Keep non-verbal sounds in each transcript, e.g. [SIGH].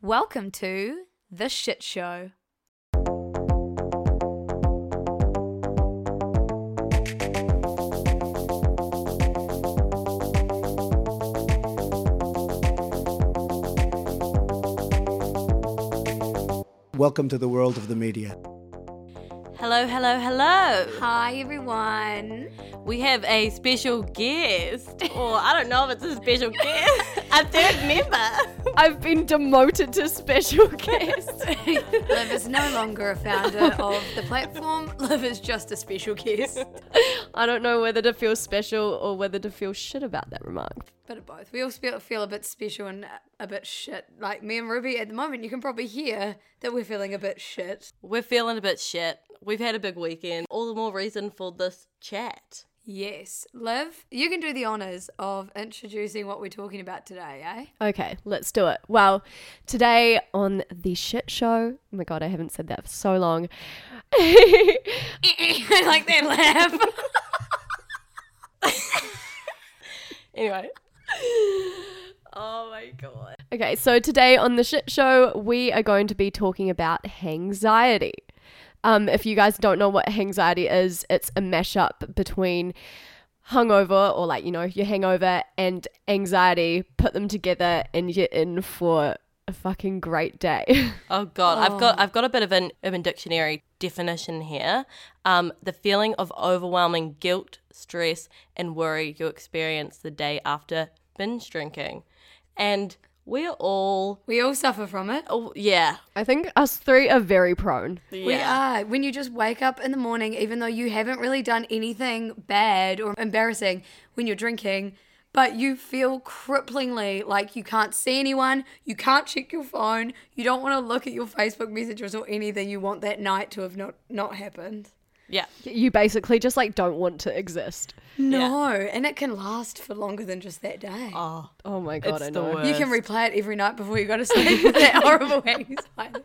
Welcome to The Shit Show. Welcome to the world of the media. Hello, hello, hello. Hi, everyone. We have a special guest. [LAUGHS] Or I don't know if it's a special guest. [LAUGHS] a third member. I've been demoted to special [LAUGHS] guest. Liv is no longer a founder of the platform. Liv is just a special guest. I don't know whether to feel special or whether to feel shit about that remark. Bit of both. We all feel, feel a bit special and a bit shit. Like me and Ruby at the moment, you can probably hear that we're feeling a bit shit. We're feeling a bit shit. We've had a big weekend. All the more reason for this chat. Yes. Liv, you can do the honours of introducing what we're talking about today, eh? Okay, let's do it. Well, today on the shit show, oh my god, I haven't said that for so long. I [LAUGHS] like that laugh. [LAUGHS] Anyway. oh my god. Okay, so today on the shit show, we are going to be talking about hangxiety. Um, if you guys don't know what hangxiety is, it's a mashup between hungover or like, you know, your hangover and anxiety. Put them together and you're in for a fucking great day. [LAUGHS] Oh god, I've got I've got a bit of an Urban Dictionary definition here. Um, the feeling of overwhelming guilt, stress, and worry you experience the day after binge drinking, and we're all we all suffer from it. oh yeah I think us three are very prone. We are. When you just wake up in the morning, even though you haven't really done anything bad or embarrassing when you're drinking, but you feel cripplingly like you can't see anyone, you can't check your phone, you don't want to look at your Facebook messages or anything. You want that night to have not, not happened. Yeah. You basically just like don't want to exist. No, and it can last for longer than just that day. Oh, Oh my god, it's I the know. worst. You can replay it every night before you go to sleep with that horrible hangxiety.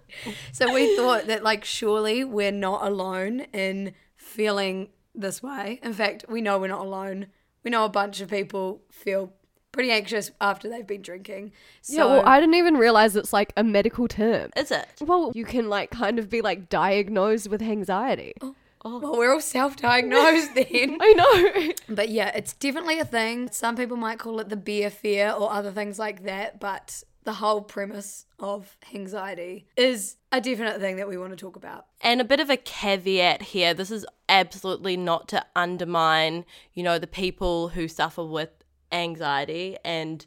So we thought that like surely we're not alone in feeling this way. In fact, we know we're not alone. We know a bunch of people feel pretty anxious after they've been drinking. So yeah, well, I didn't even realize it's like a medical term. Is it? Well, you can like kind of be like diagnosed with anxiety. Oh. Oh. well, we're all self-diagnosed [LAUGHS] then. I know. But yeah, it's definitely a thing. Some people might call it the beer fear or other things like that, but the whole premise of hangxiety is a definite thing that we want to talk about. And a bit of a caveat here this is absolutely not to undermine, you know, the people who suffer with anxiety and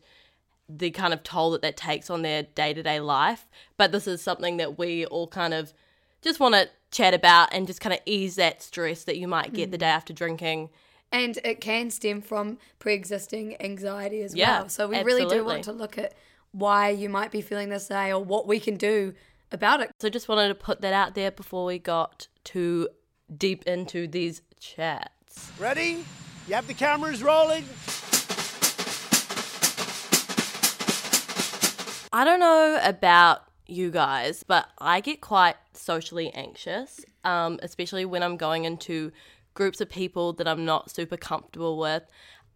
the kind of toll that that takes on their day to day life. But this is something that we all kind of just want to chat about and just kind of ease that stress that you might get the day mm. after drinking. And it can stem from pre existing anxiety as Yeah, well. So we really do want to look at why you might be feeling this way or what we can do about it. So just wanted to put that out there before we got too deep into these chats. Ready? You have the cameras rolling? I don't know about you guys, but I get quite socially anxious, um, especially when I'm going into groups of people that I'm not super comfortable with.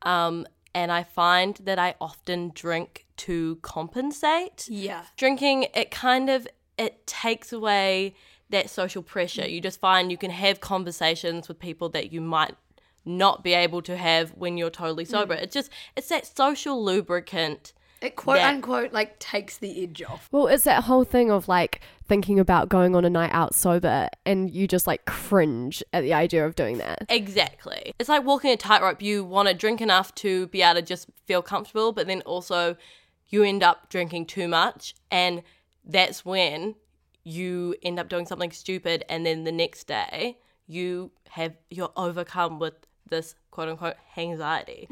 Um, and I find that I often drink to compensate. Yeah. Drinking, it kind of it takes away that social pressure. You just find you can have conversations with people that you might not be able to have when you're totally sober. It's just it's that social lubricant. It quote That- unquote like takes the edge off. Well, it's that whole thing of like thinking about going on a night out sober and you just like cringe at the idea of doing that. Exactly. It's like walking a tightrope. You want to drink enough to be able to just feel comfortable, but then also you end up drinking too much. And that's when you end up doing something stupid. And then the next day, you have, you're overcome with this quote unquote hangxiety.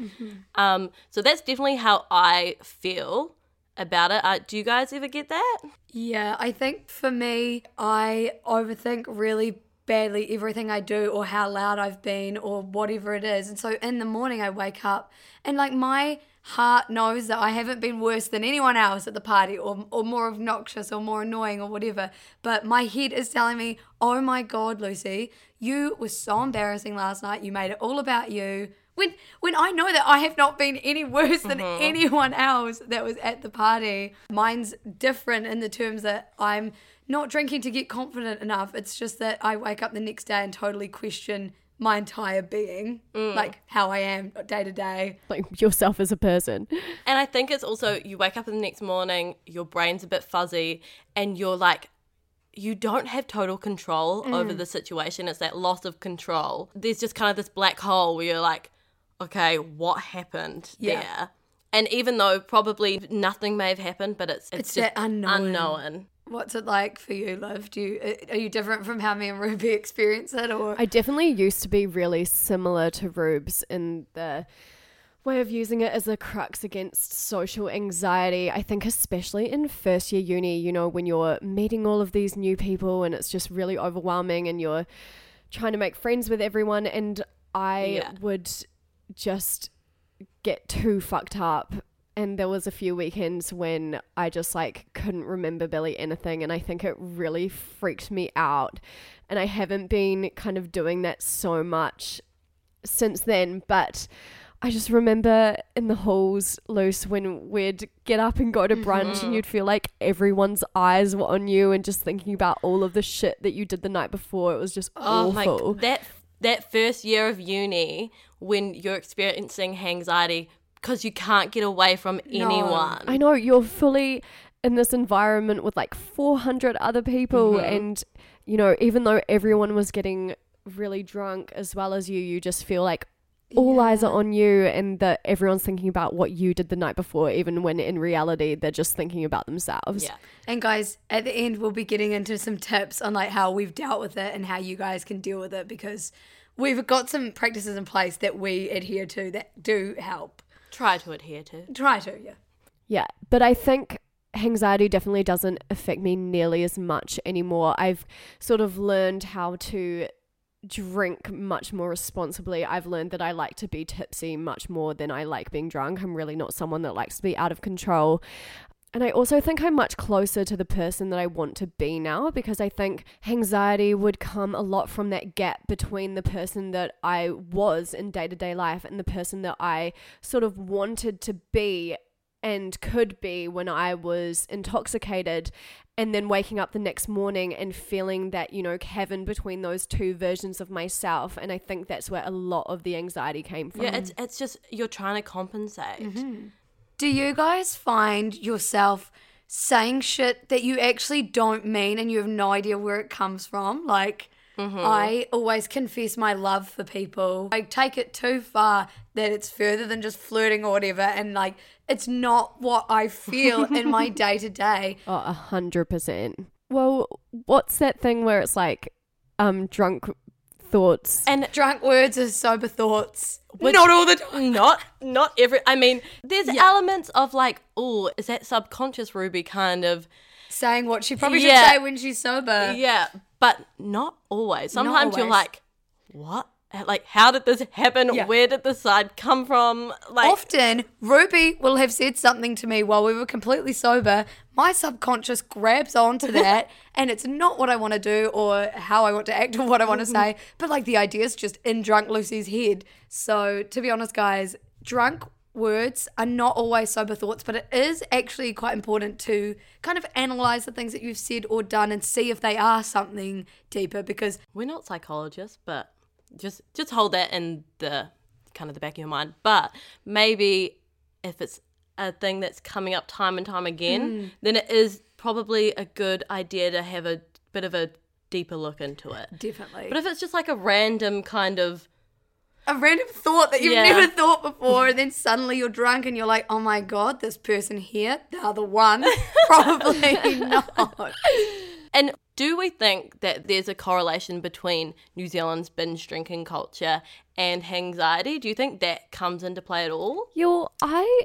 Um, so that's definitely how I feel. about it. Uh, do you guys ever get that? Yeah, I think for me, I overthink really badly everything I do or how loud I've been or whatever it is. And so in the morning, I wake up and like my heart knows that I haven't been worse than anyone else at the party or, or more obnoxious or more annoying or whatever. But my head is telling me, oh my God, Lucy, you were so embarrassing last night. You made it all about you. When, when I know that I have not been any worse than mm-hmm. anyone else that was at the party, mine's different in the terms that I'm not drinking to get confident enough. It's just that I wake up the next day and totally question my entire being, mm. like how I am day to day. Like yourself as a person. And I think it's also you wake up in the next morning, your brain's a bit fuzzy, and you're like, you don't have total control mm. over the situation. It's that loss of control. There's just kind of this black hole where you're like, okay, what happened Yeah. there? And even though probably nothing may have happened, but it's it's, It's just unknown. unknown. What's it like for you, love? Do you are you different from how me and Ruby [LAUGHS] experience it, or I definitely used to be really similar to Rubes in the way of using it as a crux against social anxiety. I think, especially in first year uni, you know, when you're meeting all of these new people and it's just really overwhelming and you're trying to make friends with everyone. And I Yeah. would just get too fucked up. And there was a few weekends when I just like couldn't remember barely anything, and I think it really freaked me out. And I haven't been kind of doing that so much since then, but I just remember in the halls, Luce, when we'd get up and go to brunch, and mm-hmm. you'd feel like everyone's eyes were on you, and just thinking about all of the shit that you did the night before. It was just Oh my awful. that that first year of uni when you're experiencing anxiety because you can't get away from anyone. I know you're fully in this environment with like 400 other people, Mm-hmm. and you know, even though everyone was getting really drunk as well as you, you just feel like all eyes are on you, and that everyone's thinking about what you did the night before, even when in reality they're just thinking about themselves. Yeah. And guys, at the end, we'll be getting into some tips on like how we've dealt with it and how you guys can deal with it because we've got some practices in place that we adhere to that do help. Try to adhere to. Try to, yeah. Yeah, but I think anxiety definitely doesn't affect me nearly as much anymore. I've sort of learned how to drink much more responsibly. I've learned that I like to be tipsy much more than I like being drunk. I'm really not someone that likes to be out of control. And I also think I'm much closer to the person that I want to be now because I think anxiety would come a lot from that gap between the person that I was in day to day life and the person that I sort of wanted to be and could be when I was intoxicated, and then waking up the next morning and feeling that, you know, Kevin between those two versions of myself. And I think that's where a lot of the anxiety came from. Yeah, it's it's just you're trying to compensate. Mm-hmm. Do you guys find yourself saying shit that you actually don't mean and you have no idea where it comes from? Like, I always confess my love for people. I take it too far that it's further than just flirting or whatever. And like, it's not what I feel in my day to day. Oh, a hundred percent. Well, what's that thing where it's like, um, drunk thoughts? And Drunk words are sober thoughts. Which- not all the time. [LAUGHS] not not every I mean, there's Yeah. elements of like, oh, is that subconscious Ruby kind of Saying what she probably Yeah. should say when she's sober. Yeah, but not always. Sometimes you're like, what? Like, how did this happen? Yeah. Where did the side come from? Like, Often, Ruby will have said something to me while we were completely sober. My subconscious grabs onto [LAUGHS] that, and it's not what I want to do or how I want to act or what I want to [LAUGHS] say, but like the idea is just in drunk Lucy's head. So, to be honest, guys, drunk words are not always sober thoughts, but it is actually quite important to kind of analyze the things that you've said or done and see if they are something deeper because we're not psychologists, but just just hold that in the kind of the back of your mind. But maybe if it's a thing that's coming up time and time again, mm. then it is probably a good idea to have a bit of a deeper look into it. definitely. But if it's just like a random kind of a random thought that you've Yeah. never thought before, and then suddenly you're drunk and you're like, oh my god, this person here, they're the one. [LAUGHS] Probably [LAUGHS] not. And do we think that there's a correlation between New Zealand's binge drinking culture and hangxiety? Do you think that comes into play at all? Yo, I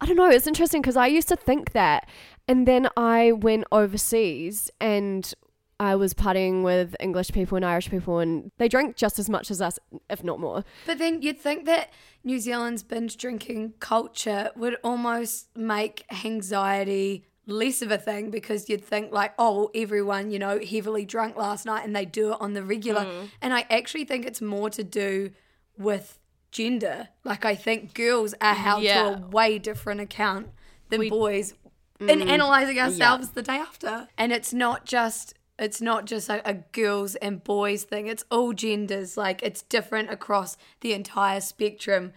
I don't know. It's interesting because I used to think that. And then I went overseas and I was partying with English people and Irish people, and they drank just as much as us, if not more. But then you'd think that New Zealand's binge drinking culture would almost make anxiety less of a thing because you'd think like, oh, well, everyone, you know, heavily drunk last night and they do it on the regular. Mm. And I actually think it's more to do with gender. Like I think girls are held Yeah. to a way different account than boys in mm. analyzing ourselves the day after. And it's not just it's not just a, a girls and boys thing. It's all genders. Like it's different across the entire spectrum.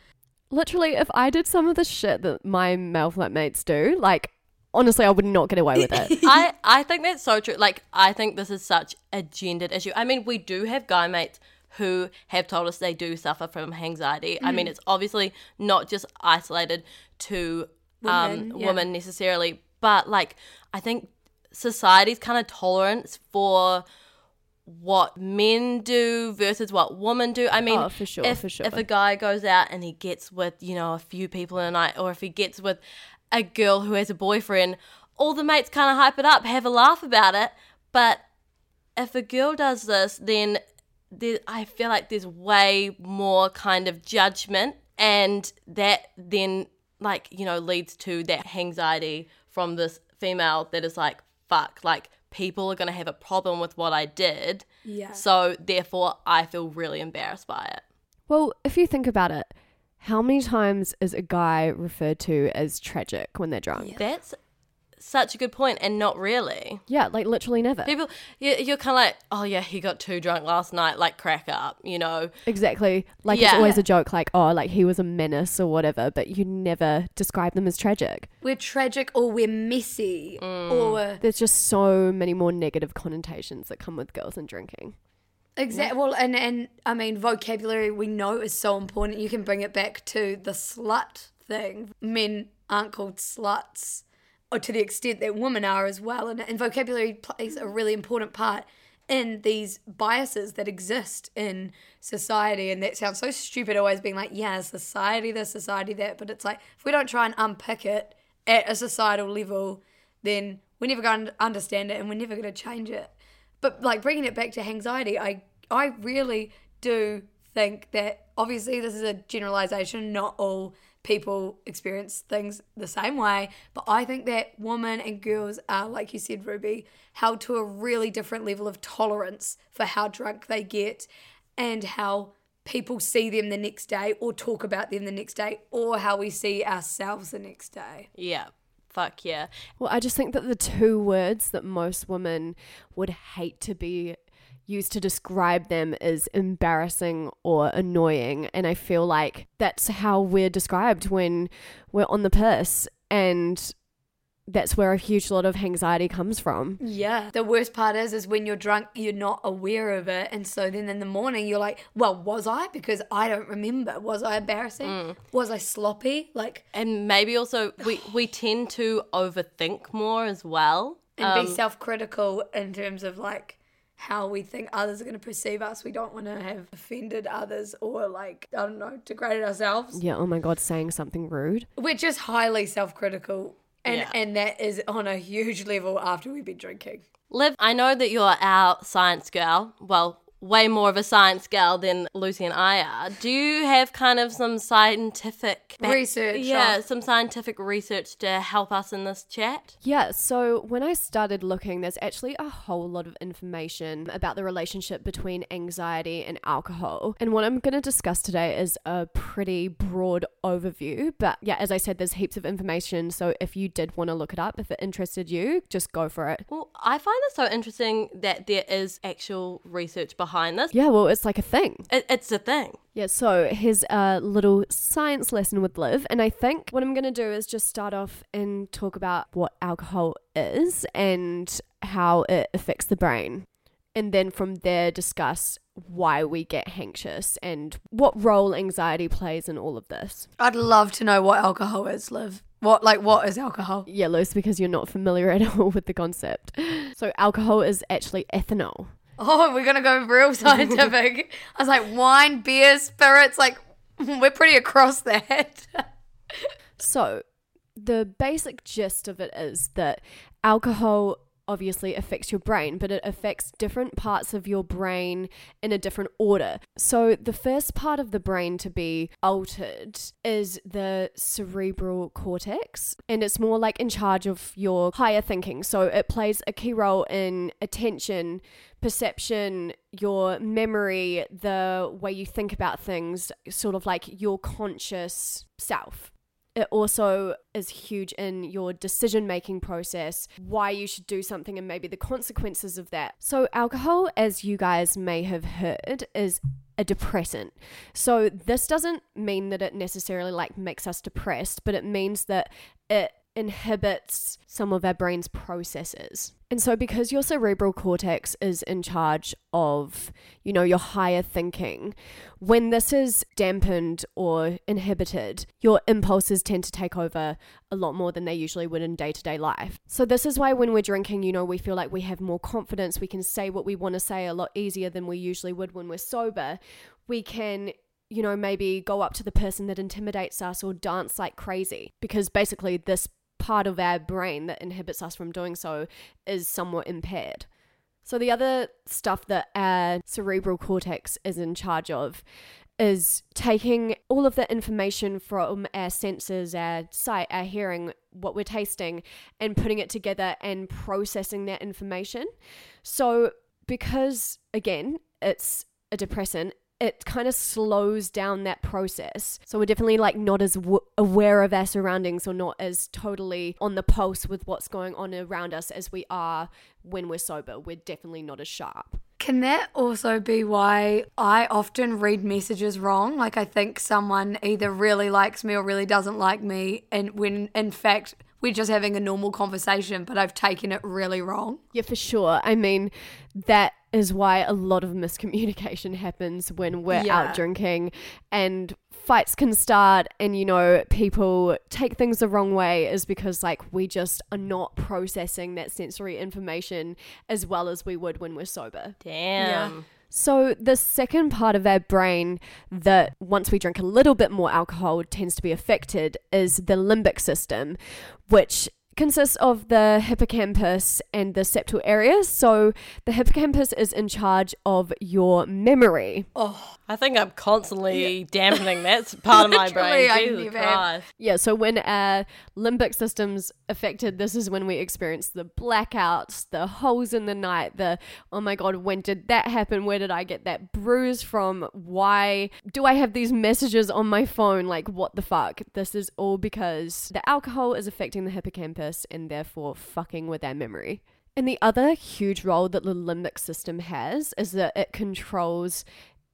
Literally, if I did some of the shit that my male flatmates do, like, honestly, I would not get away with it. [LAUGHS] I, I think that's so true. Like, I think this is such a gendered issue. I mean, we do have guy mates who have told us they do suffer from anxiety. I Mm. mean, it's obviously not just isolated to Women, um, yeah. women necessarily, but like, I think society's kind of tolerance for what men do versus what women do. I mean, Oh, for sure, if, for sure. if a guy goes out and he gets with, you know, a few people in a night, or if he gets with a girl who has a boyfriend, all the mates kind of hype it up, have a laugh about it. But if a girl does this, then there, I feel like there's way more kind of judgment, and that then, like, you know, leads to that anxiety from this female that is like, fuck, like, people are going to have a problem with what I did. Yeah. So, therefore, I feel really embarrassed by it. well, if you think about it, how many times is a guy referred to as tragic when they're drunk? That's such a good point, and not really. Yeah, like literally never. People, you- you're kind of like, oh yeah, he got too drunk last night, like crack up, you know? Exactly. Like it's always a joke, like, oh, like he was a menace or whatever, but you never describe them as tragic. We're tragic or we're messy Mm. or There's just so many more negative connotations that come with girls and drinking. Exactly. Well, and and I mean vocabulary we know is so important. You can bring it back to the slut thing. Men aren't called sluts, or to the extent that women are as well. And, and vocabulary plays a really important part in these biases that exist in society. And that sounds so stupid, always being like, yeah, society this, society that. But it's like if we don't try and unpick it at a societal level, then we're never going to understand it and we're never going to change it. But like bringing it back to hangxiety, I I really do think that obviously this is a generalization. Not all people experience things the same way, but I think that women and girls are, like you said, Ruby, held to a really different level of tolerance for how drunk they get and how people see them the next day or talk about them the next day or how we see ourselves the next day. Yeah, fuck yeah. Well, I just think that the two words that most women would hate to be used to describe them is embarrassing or annoying. And I feel like that's how we're described when we're on the piss. And that's where a huge lot of anxiety comes from. Yeah. The worst part is is when you're drunk, you're not aware of it. And so then in the morning you're like, Well, was I? Because I don't remember. Was I embarrassing? Mm. Was I sloppy? Like And maybe also we, we tend to overthink more as well. and be um, self critical in terms of like how we think others are gonna perceive us. We don't wanna have offended others or like, I don't know, degraded ourselves. Yeah, oh my God, saying something rude. We're just highly self critical. And Yeah. and that is on a huge level after we've been drinking. Liv, I know that you're our science girl. Well, way more of a science girl than Lucy and I are. Do you have kind of some scientific Research Yeah, on- some scientific research to help us in this chat. Yeah, so when I started looking, there's actually a whole lot of information about the relationship between anxiety and alcohol. And what I'm going to discuss today is a pretty broad overview. But yeah, as I said, there's heaps of information. So if you did want to look it up, if it interested you, just go for it. Well, I find it so interesting that there is actual research behind this. Yeah, well, it's like a thing. It, it's a thing. Yeah, so here's a little science lesson with Liv. And I think what I'm going to do is just start off and talk about what alcohol is and how it affects the brain. And then from there, discuss why we get anxious and what role anxiety plays in all of this. I'd love to know what alcohol is, Liv. What like what is alcohol? Yeah, Luce, because you're not familiar at all [LAUGHS] with the concept. So, alcohol is actually ethanol. Oh, we're gonna go real [LAUGHS] scientific. I was like, wine, beer, spirits, like [LAUGHS] we're pretty across that. So, the basic gist of it is that alcohol obviously affects your brain, but it affects different parts of your brain in a different order. So, the first part of the brain to be altered is the cerebral cortex, and it's more like in charge of your higher thinking. So, it plays a key role in attention, perception, your memory, the way you think about things, sort of like your conscious self it also is huge in your decision making process, why you should do something, and maybe the consequences of that. So, alcohol, as you guys may have heard, is a depressant. So, this doesn't mean that it necessarily like makes us depressed, but it means that it inhibits some of our brain's processes. And so, because your cerebral cortex is in charge of, you know, your higher thinking, when this is dampened or inhibited, your impulses tend to take over a lot more than they usually would in day to day life. So, this is why when we're drinking, you know, we feel like we have more confidence. We can say what we want to say a lot easier than we usually would when we're sober. We can you know, maybe go up to the person that intimidates us or dance like crazy because basically this part of our brain that inhibits us from doing so is somewhat impaired. So, the other stuff that our cerebral cortex is in charge of is taking all of the information from our senses, our sight, our hearing, what we're tasting, and putting it together and processing that information. So, because again, it's a depressant, it kind of slows down that process. So we're definitely like not as w- aware of our surroundings or not as totally on the pulse with what's going on around us as we are when we're sober. We're definitely not as sharp. Can that also be why I often read messages wrong? Like I think someone either really likes me or really doesn't like me, and when in fact we're just having a normal conversation, but I've taken it really wrong. Yeah, for sure. I mean, that is why a lot of miscommunication [LAUGHS] happens when we're Yeah. out drinking and fights can start and you know people take things the wrong way is because like we just are not processing that sensory information as well as we would when we're sober. Damn. So, the second part of our brain that once we drink a little bit more alcohol tends to be affected is the limbic system, which consists of the hippocampus and the septal area. So, the hippocampus is in charge of your memory. Oh, I think I'm constantly [LAUGHS] dampening that part of my brain. Jesus. Christ. Yeah, so when our limbic system's affected, this is when we experience the blackouts, the holes in the night, the oh my god, when did that happen? Where did I get that bruise from? Why do I have these messages on my phone? Like, what the fuck? This is all because the alcohol is affecting the hippocampus and therefore fucking with our memory. And the other huge role that the limbic system has is that it controls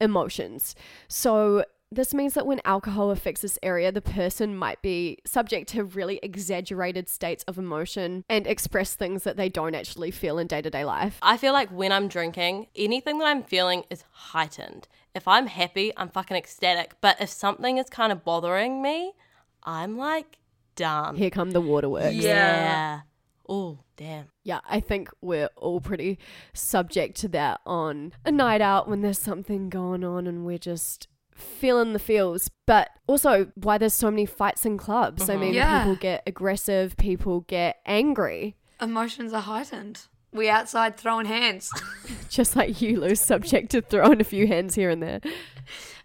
emotions. So this means that when alcohol affects this area, the person might be subject to really exaggerated states of emotion and express things that they don't actually feel in day to day life. I feel like when I'm drinking, anything that I'm feeling is heightened. If I'm happy, I'm fucking ecstatic. But if something is kind of bothering me, I'm like done. Here come the waterworks. Yeah. Oh, damn. Yeah, I think we're all pretty subject to that on a night out when there's something going on and we're just feeling the feels. But also, why there's so many fights in clubs. I mm-hmm. mean, Yeah. people get aggressive, people get angry. Emotions are heightened. We outside throwing hands. [LAUGHS] Just like you, Lou, subject to throwing a few hands here and there.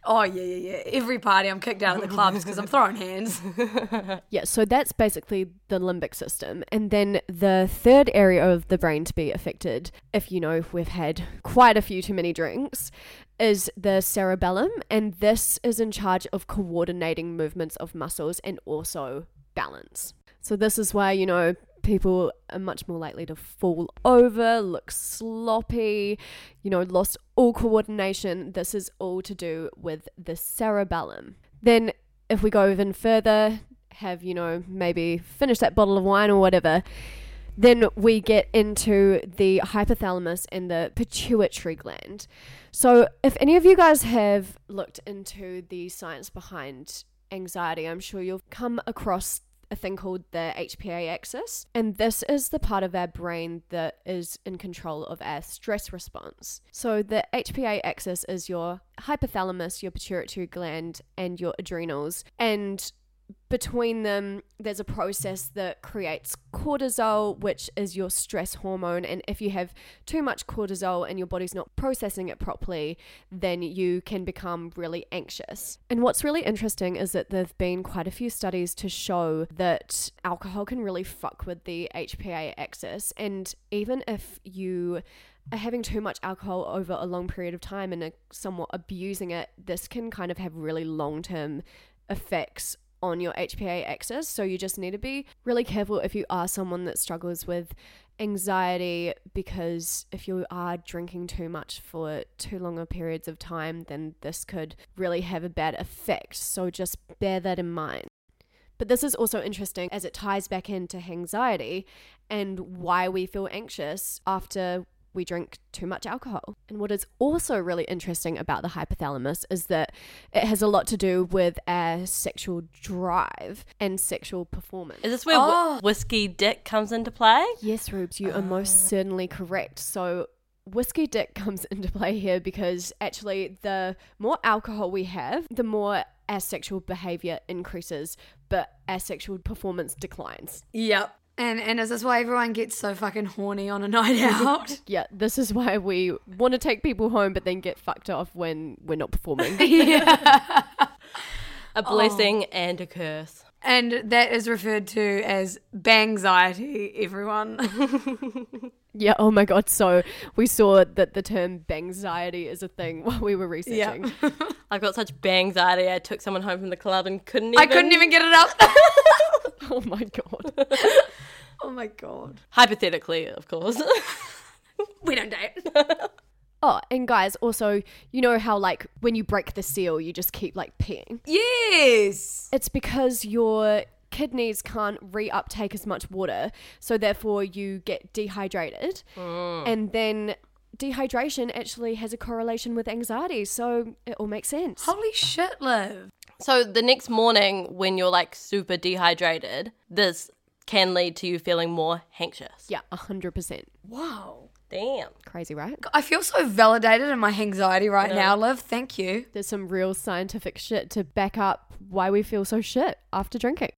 Oh yeah, yeah, yeah. Every party I'm kicked out of the clubs because I'm throwing hands. [LAUGHS] Yeah, so that's basically the limbic system. And then the third area of the brain to be affected, if you know we've had quite a few too many drinks, is the cerebellum. And this is in charge of coordinating movements of muscles and also balance. So this is why, you know, people are much more likely to fall over, look sloppy, you know, lost all coordination. This is all to do with the cerebellum. Then, if we go even further, have, you know, maybe finish that bottle of wine or whatever, then we get into the hypothalamus and the pituitary gland. So, if any of you guys have looked into the science behind anxiety, I'm sure you'll come across a thing called the HPA axis. And this is the part of our brain that is in control of our stress response. So, the HPA axis is your hypothalamus, your pituitary gland, and your adrenals. And between them, there's a process that creates cortisol, which is your stress hormone. And if you have too much cortisol and your body's not processing it properly, then you can become really anxious. And what's really interesting is that there have been quite a few studies to show that alcohol can really fuck with the HPA axis. And even if you are having too much alcohol over a long period of time and somewhat abusing it, this can kind of have really long term effects on your HPA axis. So you just need to be really careful if you are someone that struggles with anxiety because if you are drinking too much for too longer periods of time, then this could really have a bad effect. So just bear that in mind. But this is also interesting as it ties back into anxiety and why we feel anxious after we drink too much alcohol. And what is also really interesting about the hypothalamus is that it has a lot to do with our sexual drive and sexual performance. Is this where Oh. wh- whiskey dick comes into play? Yes, Rubes, you are oh. most certainly correct. So, whiskey dick [LAUGHS] comes into play here because actually, the more alcohol we have, the more our sexual behavior increases, but our sexual performance declines. Yep. And and is this why everyone gets so fucking horny on a [LAUGHS] night out? [LAUGHS] Yeah, this is why we want to take people home, but then get fucked off when we're not performing. [LAUGHS] yeah. A blessing and a curse. And that is referred to as bangxiety, everyone. [LAUGHS] yeah, oh my god. So, we saw that the term bangxiety is a thing while we were researching. [LAUGHS] I've got such anxiety. I took someone home from the club and couldn't even. I couldn't even get it up. [LAUGHS] oh my god. oh my god. Hypothetically, of course. We don't date. Oh, and guys, also, you know how like when you break the seal, you just keep like peeing? yes. It's because your kidneys can't reuptake as much water, so therefore you get dehydrated. Oh. And then dehydration actually has a correlation with anxiety, so it all makes sense. Holy shit, Liv. so the next morning, when you're like super dehydrated, this can lead to you feeling more anxious. Yeah, 100%. Wow. Damn. Crazy, right? I feel so validated in my anxiety right now, Liv. Thank you. There's some real scientific shit to back up why we feel so shit after drinking.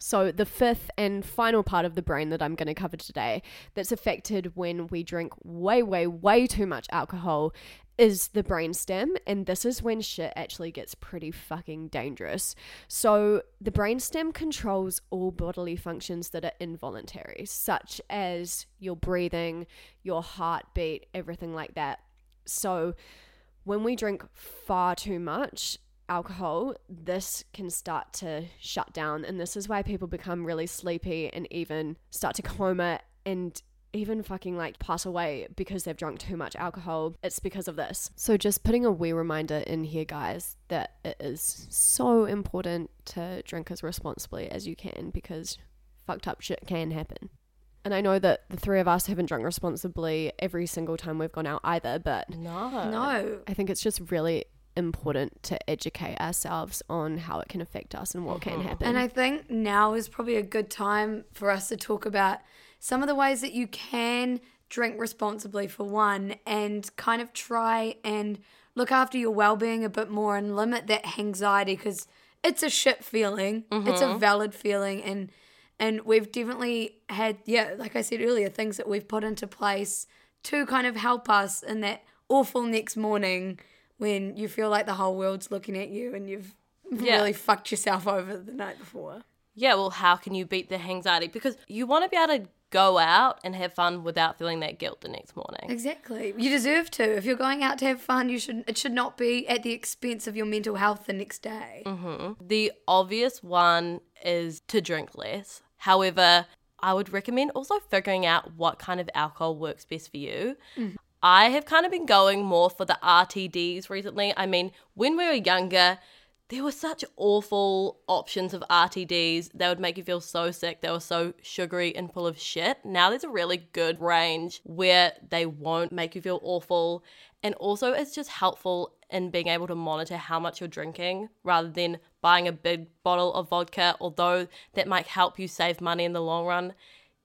So, the fifth and final part of the brain that I'm going to cover today that's affected when we drink way, way, way too much alcohol is the brainstem. And this is when shit actually gets pretty fucking dangerous. So, the brainstem controls all bodily functions that are involuntary, such as your breathing, your heartbeat, everything like that. So, when we drink far too much alcohol, this can start to shut down. And this is why people become really sleepy and even start to coma and even fucking like pass away because they've drunk too much alcohol. It's because of this. So, just putting a wee reminder in here, guys, that it is so important to drink as responsibly as you can because fucked up shit can happen. And I know that the three of us haven't drunk responsibly every single time we've gone out either, but No. No. I think it's just really important to educate ourselves on how it can affect us and what can uh-huh. happen. And I think now is probably a good time for us to talk about some of the ways that you can drink responsibly for one and kind of try and look after your well-being a bit more and limit that anxiety because it's a shit feeling. It's a mm-hmm. valid feeling and and we've definitely had yeah, like I said earlier, things that we've put into place to kind of help us in that awful next morning when you feel like the whole world's looking at you and you've Yeah. really fucked yourself over the night before. Yeah, well, how can you beat the anxiety? Because you want to be able to go out and have fun without feeling that guilt the next morning. Exactly. You deserve to. If you're going out to have fun, you should it should not be at the expense of your mental health the next day. Mm-hmm. The obvious one is to drink less. However, I would recommend also figuring out what kind of alcohol works best for you. Mm-hmm. I have kind of been going more for the RTDs recently. I mean, when we were younger, there were such awful options of RTDs. They would make you feel so sick. They were so sugary and full of shit. Now there's a really good range where they won't make you feel awful. And also, it's just helpful in being able to monitor how much you're drinking rather than buying a big bottle of vodka, although that might help you save money in the long run.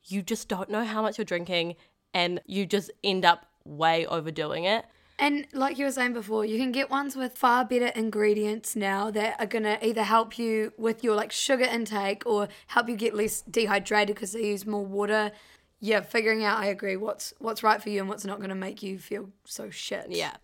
You just don't know how much you're drinking and you just end up way overdoing it. And like you were saying before, you can get ones with far better ingredients now that are gonna either help you with your like sugar intake or help you get less dehydrated because they use more water. Yeah, figuring out I agree what's what's right for you and what's not gonna make you feel so shit. Yeah.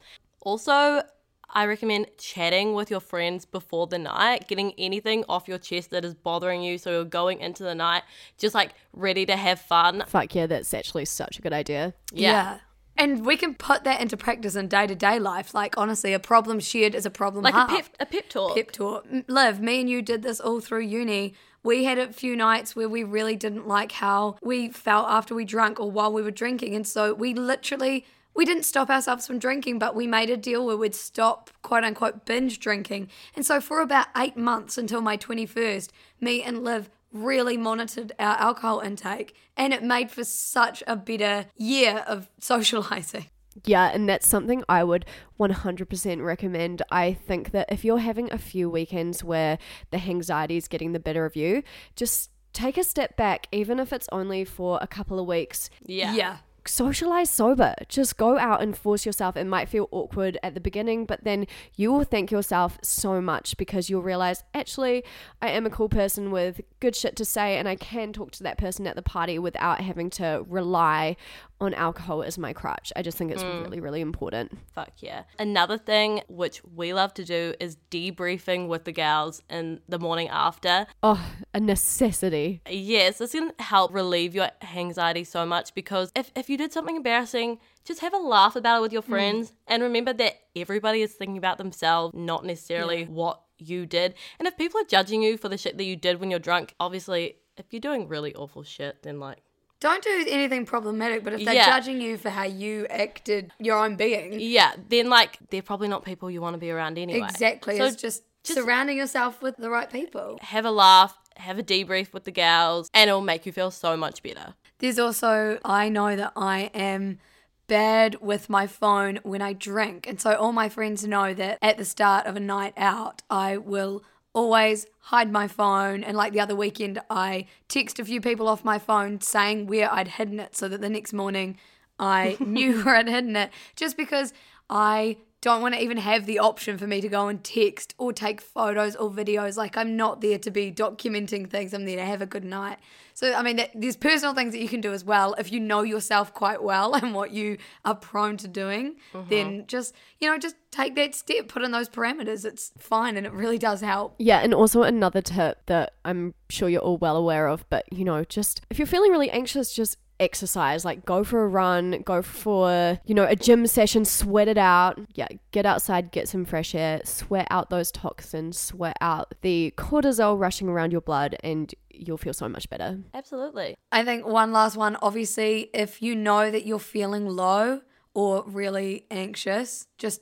Also, I recommend chatting with your friends before the night, getting anything off your chest that is bothering you. So you're going into the night just like ready to have fun. Fuck yeah, that's actually such a good idea. Yeah. And we can put that into practice in day to day life. Like honestly, a problem shared is a problem Like a halved. pep, a pep talk. Pep talk. Liv, me and you did this all through uni. We had a few nights where we really didn't like how we felt after we drank or while we were drinking. And so we literally, we didn't stop ourselves from drinking, but we made a deal where we'd stop, quote unquote, binge drinking. And so for about eight months until my 21st, me and Liv really monitored our alcohol intake. And it made for such a better year of [LAUGHS] socializing. Yeah, and that's something I would 100% recommend. I think that if you're having a few weekends where the anxiety is getting the better of you, just take a step back, even if it's only for a couple of weeks. yeah. Yeah. Socialize sober. Just go out and force yourself. It might feel awkward at the beginning, but then you will thank yourself so much because you'll realize actually, I am a cool person with good shit to say, and I can talk to that person at the party without having to rely on alcohol as my crutch. I just think it's mm. really, really important. Fuck yeah. Another thing which we love to do is debriefing with the gals in the morning after. Oh, a necessity. Yes, this can help relieve your anxiety so much because if, if you did something embarrassing, just have a laugh about it with your mm. friends and remember that everybody is thinking about themselves, not necessarily what you did. And if people are judging you for the shit that you did when you're drunk, obviously, if you're doing really awful shit, then like, Don't do anything problematic, but if they're Yeah. judging you for how you acted your own being, yeah, then like, they're probably not people you want to be around anyway. exactly, So it's just, surrounding yourself with the right people. have a laugh, have a debrief with the gals, and it'll make you feel so much better. There's also, I know that I am bad with my phone when I drink. And so all my friends know that at the start of a night out, I will always hide my phone. And like the other weekend, I text a few people off my phone saying where I'd hidden it so that the next morning I [LAUGHS] knew where I'd hidden it just because I don't want to even have the option for me to go and text or take photos or videos. Like I'm not there to be documenting things. I'm there to have a good night. So I mean, that, there's personal things that you can do as well if you know yourself quite well [LAUGHS] and what you are prone to doing. Uh-huh. Then just you know just take that step, put in those parameters. It's fine, and it really does help. Yeah, and also another tip that I'm sure you're all well aware of, but you know, just if you're feeling really anxious, just exercise. Like go for a run, go for, you know, a gym session, sweat it out. Yeah, get outside, get some fresh air, sweat out those toxins, sweat out the cortisol rushing around your blood, and you'll feel so much better. Absolutely. I think one last one. Obviously, if you know that you're feeling low or really anxious, just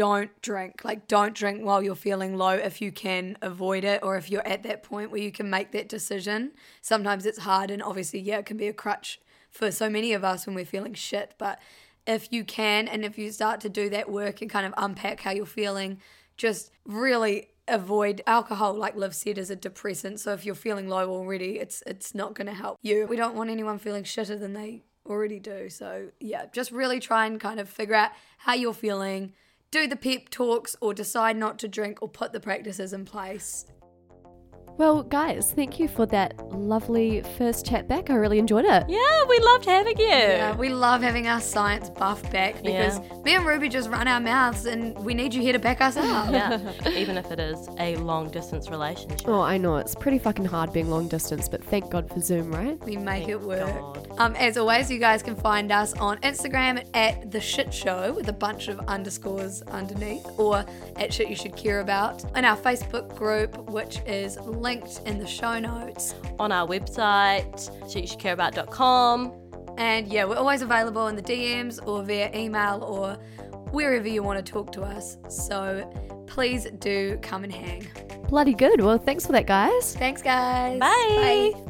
don't drink. Like, don't drink while you're feeling low if you can avoid it or if you're at that point where you can make that decision. Sometimes it's hard, and obviously, yeah, it can be a crutch for so many of us when we're feeling shit. But if you can, and if you start to do that work and kind of unpack how you're feeling, just really avoid alcohol like liv said is a depressant so if you're feeling low already it's it's not going to help you we don't want anyone feeling shitter than they already do so yeah just really try and kind of figure out how you're feeling do the pep talks or decide not to drink or put the practices in place Well, guys, thank you for that lovely first chat back. I really enjoyed it. Yeah, we loved having you. yeah we love having our science buff back because me and ruby just run our mouths and we need you here to back us up [LAUGHS] Yeah, even if it is a long distance relationship. Oh, I know it's pretty fucking hard being long distance, but thank God for Zoom, right? We make it work. Um, as always, you guys can find us on Instagram at the shit show with a bunch of underscores underneath, or at shit you should care about, in our Facebook group, which is linked in the show notes. On our website, shityoushouldcareabout.com. And yeah, we're always available in the DMs or via email or wherever you want to talk to us. So please do come and hang. Bloody good. Well, thanks for that, guys. Thanks, guys. Bye. Bye.